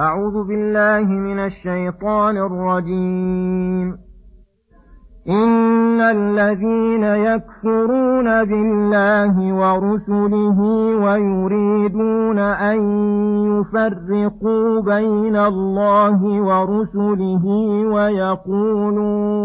أعوذ بالله من الشيطان الرجيم. إن الذين يكفرون بالله ورسله ويريدون أن يفرقوا بين الله ورسله ويقولون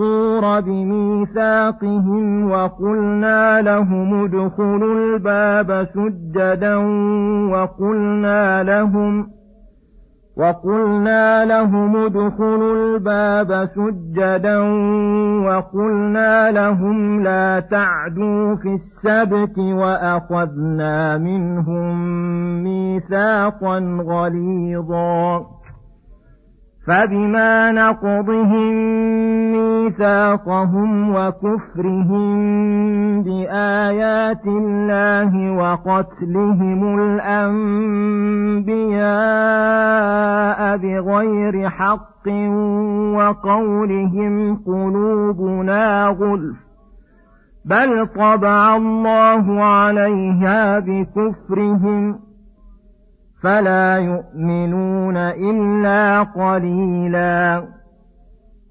الطور بميثاقهم وقلنا لهم ادخلوا الباب سجدا وقلنا لهم وقلنا لهم ادخلوا الباب سجدا وقلنا لهم لا تعدوا في السبت وأخذنا منهم ميثاقا غليظا فبما نقضهم ميثاقهم وكفرهم بآيات الله وقتلهم الأنبياء بغير حق وقولهم قلوبنا غلف بل طبع الله عليها بكفرهم فلا يؤمنون إلا قليلا.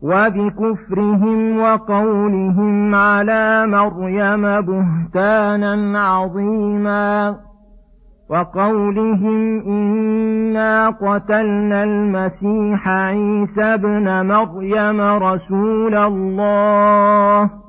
وبكفرهم وقولهم على مريم بهتانا عظيما. وقولهم إنا قتلنا المسيح عيسى ابن مريم رسول الله.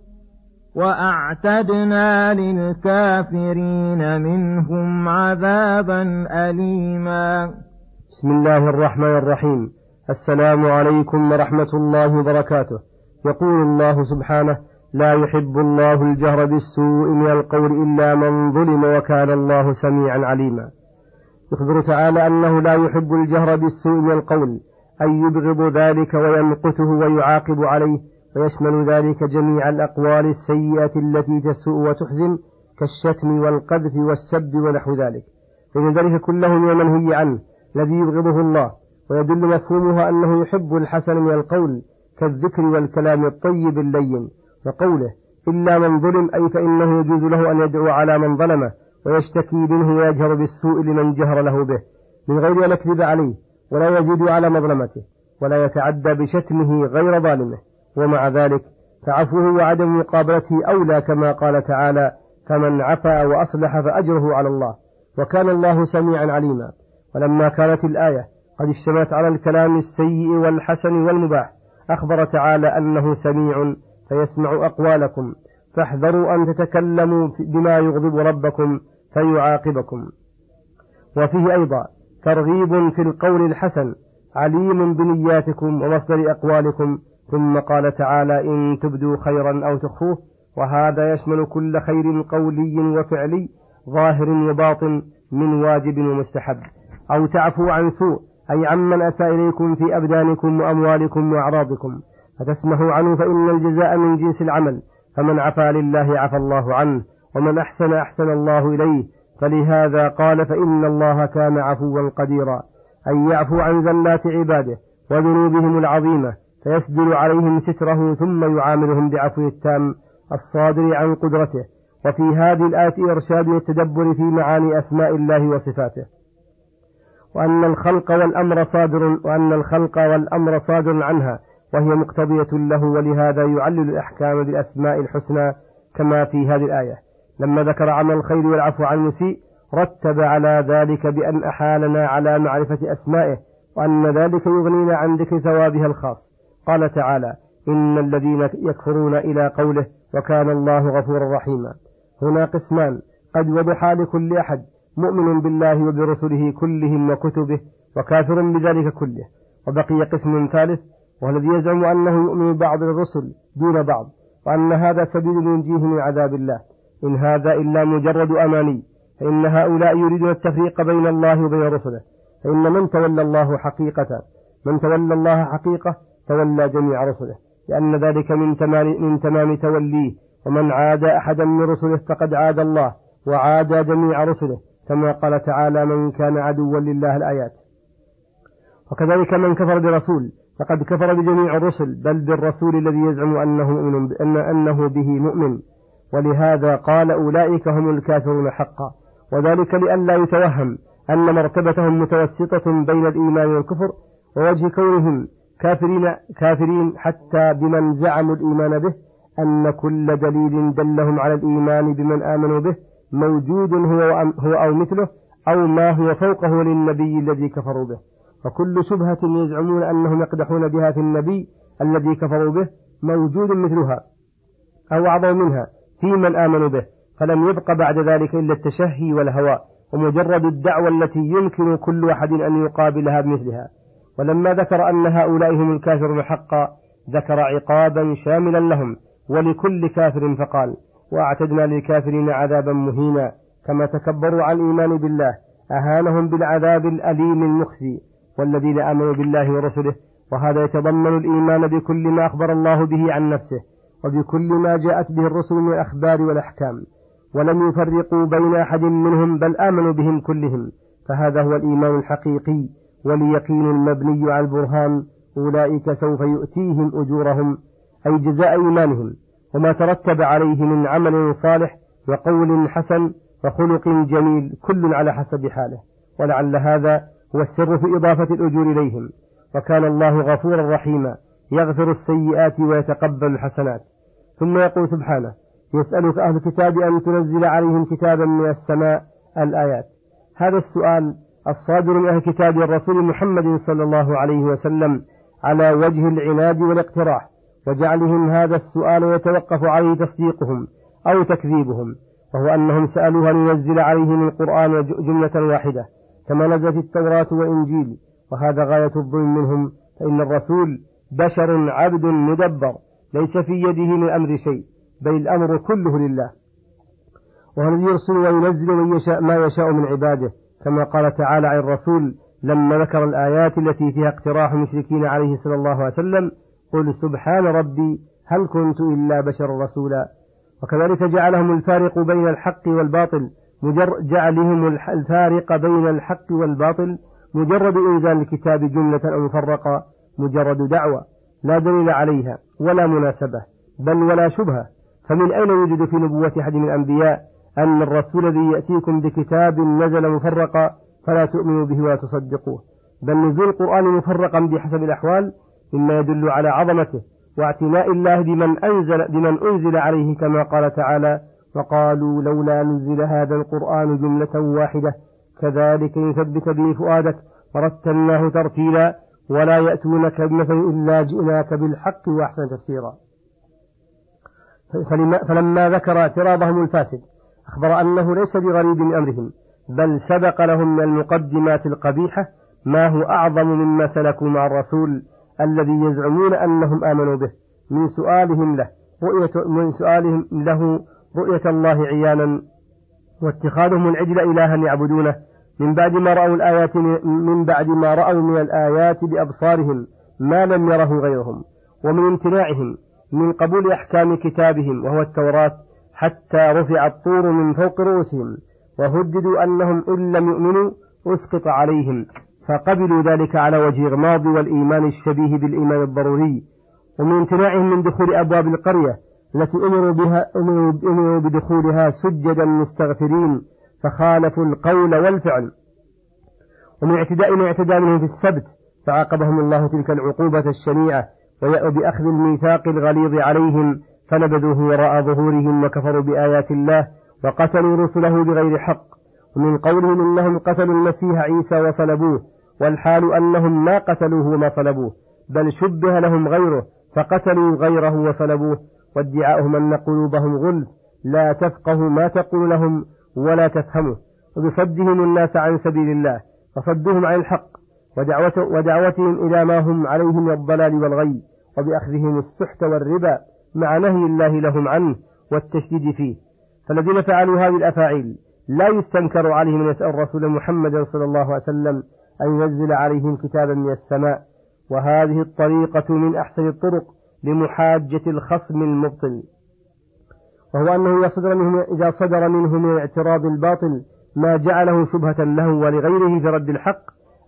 وأعتدنا للكافرين منهم عذابا أليما. بسم الله الرحمن الرحيم. السلام عليكم ورحمة الله وبركاته. يقول الله سبحانه لا يحب الله الجهر بالسوء من القول إلا من ظلم وكان الله سميعا عليما. يخبر تعالى أنه لا يحب الجهر بالسوء من القول أي يبغض ذلك ويمقته ويعاقب عليه ويشمل ذلك جميع الأقوال السيئة التي تسوء وتحزن كالشتم والقذف والسب ونحو ذلك. فإن ذلك كله من المنهي عنه الذي يبغضه الله ويدل مفهومها أنه يحب الحسن من القول كالذكر والكلام الطيب اللين وقوله إلا من ظلم أي فإنه يجوز له أن يدعو على من ظلمه ويشتكي منه ويجهر بالسوء لمن جهر له به من غير أن يكذب عليه ولا يزيد على مظلمته ولا يتعدى بشتمه غير ظالمه. ومع ذلك فعفوه وعدم مقابلته أولى كما قال تعالى فمن عفا وأصلح فأجره على الله وكان الله سميعا عليما. ولما كانت الآية قد اشتملت على الكلام السيء والحسن والمباح أخبر تعالى أنه سميع فيسمع أقوالكم فاحذروا أن تتكلموا بما يغضب ربكم فيعاقبكم. وفيه أيضا ترغيب في القول الحسن عليم بنياتكم ومصدر أقوالكم ثم قال تعالى إن تبدوا خيرا أو تخفوه وهذا يشمل كل خير قولي وفعلي ظاهر وباطن من واجب ومستحب. أو تعفو عن سوء أي عمن أساء إليكم في أبدانكم وأموالكم وأعراضكم فتسمحوا عنه فإن الجزاء من جنس العمل فمن عفا لله عفى الله عنه ومن أحسن أحسن الله إليه فلهذا قال فإن الله كان عفوا قديرا أن يعفو عن زلات عباده وذنوبهم العظيمة فيسدل عليهم ستره ثم يعاملهم بعفو التام الصادر عن قدرته وفي هذه الآية إرشاد التدبر في معاني أسماء الله وصفاته. وأن الخلق والأمر صادر وأن الخلق والأمر صادر عنها وهي مقتضية له ولهذا يعلل الأحكام بالأسماء الحسنى كما في هذه الآية. لما ذكر عمل الخير والعفو عن المسيء رتب على ذلك بأن أحالنا على معرفة أسمائه وأن ذلك يغنينا عن ذكر ثوابها الخاص. قال تعالى إن الذين يكفرون إلى قوله وكان الله غفورا رحيما. هنا قسمان. قد وضحا لكل أحد مؤمن بالله وبرسله كلهم وكتبه وكافر بذلك كله. وبقي قسم ثالث وهو الذي يزعم أنه يؤمن بعض الرسل دون بعض وأن هذا سبيل ينجيه من عذاب الله. إن هذا إلا مجرد أماني. فإن هؤلاء يريدون التفريق بين الله وبين رسله. فإن من تولى الله حقيقة من تولى الله حقيقة تولى جميع رسله لأن ذلك من تمام, من تمام توليه ومن عاد أحدا من رسله فقد عاد الله وعاد جميع رسله كما قال تعالى من كان عدوا لله الآيات وكذلك من كفر برسول فقد كفر بجميع الرسل بل بالرسول الذي يزعم أنه, مؤمن أن أنه به مؤمن. ولهذا قال أولئك هم الكافرون حقا وذلك لئلا يتوهم أن مرتبتهم متوسطة بين الإيمان والكفر ووجه كونهم كافرين كافرين حتى بمن زعموا الإيمان به أن كل دليل دلهم على الإيمان بمن آمنوا به موجود هو هو أو مثله أو ما هو فوقه للنبي الذي كفروا به. فكل شبهة يزعمون أنهم يقدحون بها في النبي الذي كفروا به موجود مثلها أو أعظم منها في من آمنوا به. فلم يبق بعد ذلك إلا التشهي والهوى ومجرد الدعوة التي يمكن كل واحد أن يقابلها بمثلها. ولما ذكر أن هؤلاء هم الكافرون حقا ذكر عقابا شاملا لهم ولكل كافر فقال وأعتدنا للكافرين عذابا مهينا كما تكبروا عن الإيمان بالله أهانهم بالعذاب الأليم المخزي والذين آمنوا بالله ورسله وهذا يتضمن الإيمان بكل ما أخبر الله به عن نفسه وبكل ما جاءت به الرسل من الأخبار والأحكام ولم يفرقوا بين أحد منهم بل آمنوا بهم كلهم فهذا هو الإيمان الحقيقي. واليقين المبني على البرهان أولئك سوف يؤتيهم أجورهم أي جزاء إيمانهم وما ترتب عليه من عمل صالح وقول حسن وخلق جميل كل على حسب حاله ولعل هذا هو السر في إضافة الأجور إليهم. وكان الله غفورا رحيما يغفر السيئات ويتقبل الحسنات. ثم يقول سبحانه يسألك أهل الكتاب أن تنزل عليهم كتابا من السماء الآيات. هذا السؤال الصادر من أهل كتاب الرسول محمد صلى الله عليه وسلم على وجه العناد والاقتراح وجعلهم هذا السؤال يتوقف عليه تصديقهم أو تكذيبهم وهو أنهم سألوا أن ينزل عليهم القرآن جملة واحدة كما نزلت التوراة والإنجيل وهذا غاية الظلم منهم فإن الرسول بشر عبد مدبر ليس في يده من الأمر شيء بل الأمر كله لله. وهو الذي يرسل وينزل من يشاء ما يشاء من عباده؟ كما قال تعالى عن الرسول لما ذكر الآيات التي فيها اقتراح المشركين عليه صلى الله عليه وسلم قل سبحان ربي هل كنت إلا بشرا رسولا. وكذلك جعلهم الفارق بين الحق والباطل جعلهم الفارق بين الحق والباطل مجرد إنزال الكتاب جملة أو مفرقة مجرد دعوة لا دليل عليها ولا مناسبة بل ولا شبهة. فمن أين يوجد في نبوة أحد من الأنبياء أن الرسول الذي يأتيكم بكتاب نزل مفرقا فلا تؤمنوا به ولا تصدقوه. بل نزول القرآن مفرقا بحسب الأحوال مما يدل على عظمته واعتناء الله بمن أنزل, بمن أنزل عليه كما قال تعالى وقالوا لولا نزل هذا القرآن جملة واحدة كذلك يثبت به فؤادك ورتلناه ترتيلا ولا يأتونك بمثل إلا جئناك بالحق وأحسن تفسيرا. فلما ذكر اعتراضهم الفاسد أخبر أنه ليس بغريب من أمرهم بل سبق لهم من المقدمات القبيحة ما هو أعظم مما سلكوا مع الرسول الذي يزعمون أنهم آمنوا به من سؤالهم له رؤية من سؤالهم له رؤية الله عيانا واتخاذهم العجل إلها يعبدونه من بعد ما رأوا الآيات من بعد ما رأوا من الآيات بأبصارهم ما لم يره غيرهم ومن امتناعهم من قبول أحكام كتابهم وهو التوراة حتى رفع الطور من فوق رؤوسهم وهددوا أنهم إن لم يؤمنوا أسقط عليهم. فقبلوا ذلك على وجه إغماض والإيمان الشبيه بالإيمان الضروري. ومن امتناعهم من دخول أبواب القرية التي أمروا بها أمروا بدخولها سجدا مستغفرين فخالفوا القول والفعل. ومن اعتداء ما اعتدى منهم في السبت فعاقبهم الله تلك العقوبة الشنيعة ويأوا بأخذ الميثاق الغليظ عليهم. فنبذوه وراء ظهورهم وكفروا بآيات الله وقتلوا رسله بغير حق. ومن قولهم إنهم قتلوا المسيح عيسى وصلبوه والحال أنهم ما قتلوه وما صلبوه بل شبه لهم غيره فقتلوا غيره وصلبوه. وادعاؤهم أن قلوبهم غلف لا تفقه ما تقول لهم ولا تفهمه وبصدهم الناس عن سبيل الله فصدوهم عن الحق. ودعوتهم إلى ما هم عليه من الضلال والغي وبأخذهم السحت والربا. مع نهي الله لهم عنه والتشديد فيه. فالذين فعلوا هذه الأفاعيل لا يستنكر عليهم أن يسأل الرسول محمد صلى الله عليه وسلم أن ينزل عليهم كتابا من السماء. وهذه الطريقة من أحسن الطرق لمحاجة الخصم المبطل. وهو أنه يصدر منه إذا صدر منه من الاعتراض الباطل ما جعله شبهة له ولغيره في رد الحق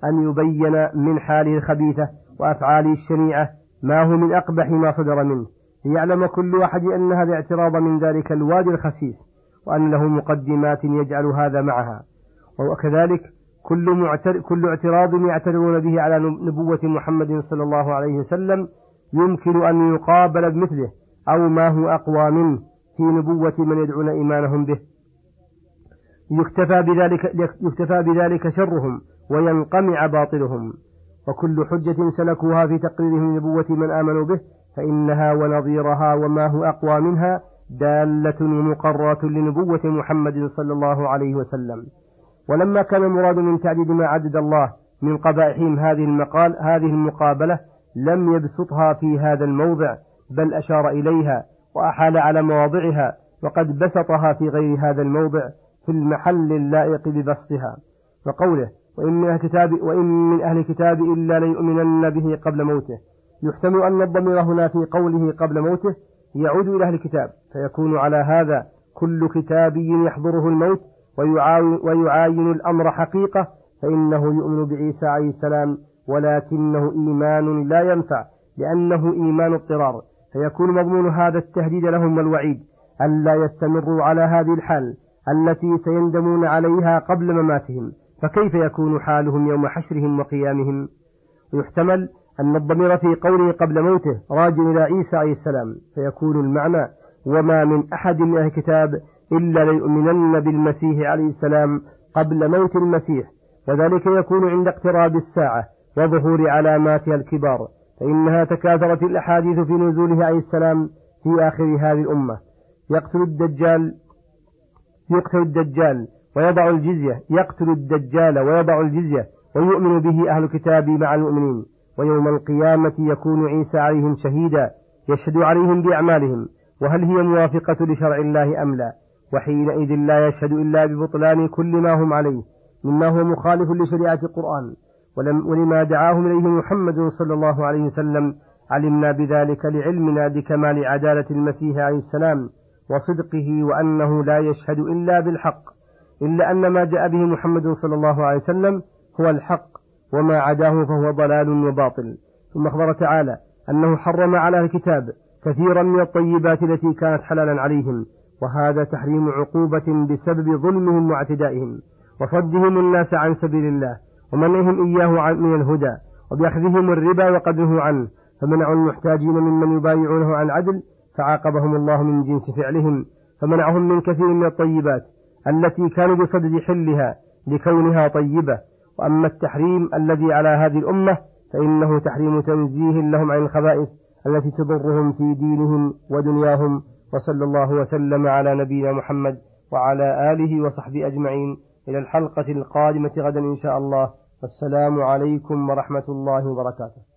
أن يبين من حاله الخبيثة وأفعاله الشنيعة ما هو من أقبح ما صدر منه. ليعلم كل واحد أن هذا الاعتراض من ذلك الوادي الخسيس وأن له مقدمات يجعل هذا معها. وكذلك كل, معتر كل اعتراض يعترضون به على نبوة محمد صلى الله عليه وسلم يمكن أن يقابل بمثله أو ما هو أقوى منه في نبوة من يدعون إيمانهم به. يكتفى بذلك, يكتفى بذلك شرهم وينقمع باطلهم. وكل حجة سلكوها في تقريرهم نبوة من آمنوا به فإنها ونظيرها وما هو أقوى منها دالة ومقررة لنبوة محمد صلى الله عليه وسلم. ولما كان المراد من تعديد ما عدد الله من قبائحهم هذه المقال هذه المقابلة لم يبسطها في هذا الموضع بل أشار إليها وأحال على مواضعها وقد بسطها في غير هذا الموضع في المحل اللائق ببسطها. وقوله وإن من الكتاب وإن من أهل الكتاب إلا ليؤمنن به قبل موته يحتمل أن الضمير هنا في قوله قبل موته يعود إلى أهل الكتاب فيكون على هذا كل كتابي يحضره الموت ويعاين الأمر حقيقة فإنه يؤمن بعيسى عليه السلام ولكنه إيمان لا ينفع لأنه إيمان اضطرار فيكون مضمون هذا التهديد لهم والوعيد ألا يستمروا على هذه الحال التي سيندمون عليها قبل مماتهم فكيف يكون حالهم يوم حشرهم وقيامهم؟ ويحتمل أن الضمير في قوله قبل موته راجع إلى عيسى عليه السلام فيكون المعنى وما من أحد من أهل الكتاب إلا ليؤمنن بالمسيح عليه السلام قبل موت المسيح وذلك يكون عند اقتراب الساعة وظهور علاماتها الكبار فإنها تكاثرت الأحاديث في نزوله عليه السلام في آخر هذه الأمة. يقتل الدجال يقتل الدجال ويضع الجزية يقتل الدجال ويضع الجزية ويؤمن به أهل الكتاب مع المؤمنين. ويوم القيامة يكون عيسى عليهم شهيدا يشهد عليهم بأعمالهم وهل هي موافقة لشرع الله أم لا؟ وحينئذ لا يشهد إلا ببطلان كل ما هم عليه مما هو مخالف لشريعة القرآن. ولم ولما دعاهم إليه محمد صلى الله عليه وسلم علمنا بذلك لعلمنا بكمال عدالة المسيح عليه السلام وصدقه وأنه لا يشهد إلا بالحق إلا أن ما جاء به محمد صلى الله عليه وسلم هو الحق. وما عداه فهو ضلال وباطل. ثم أخبر تعالى أنه حرم على الكتاب كثيرا من الطيبات التي كانت حلالا عليهم وهذا تحريم عقوبة بسبب ظلمهم واعتدائهم وصدهم الناس عن سبيل الله ومنعهم إياه من الهدى وبأخذهم الربا وقدره عنه فمنعوا المحتاجين ممن يبايعونه عن عدل فعاقبهم الله من جنس فعلهم فمنعهم من كثير من الطيبات التي كانوا بصدد حلها لكونها طيبة. وأما التحريم الذي على هذه الأمة فإنه تحريم تنزيه لهم عن الخبائث التي تضرهم في دينهم ودنياهم وصلى الله وسلم على نبينا محمد وعلى آله وصحبه أجمعين. إلى الحلقة القادمة غدا إن شاء الله. والسلام عليكم ورحمة الله وبركاته.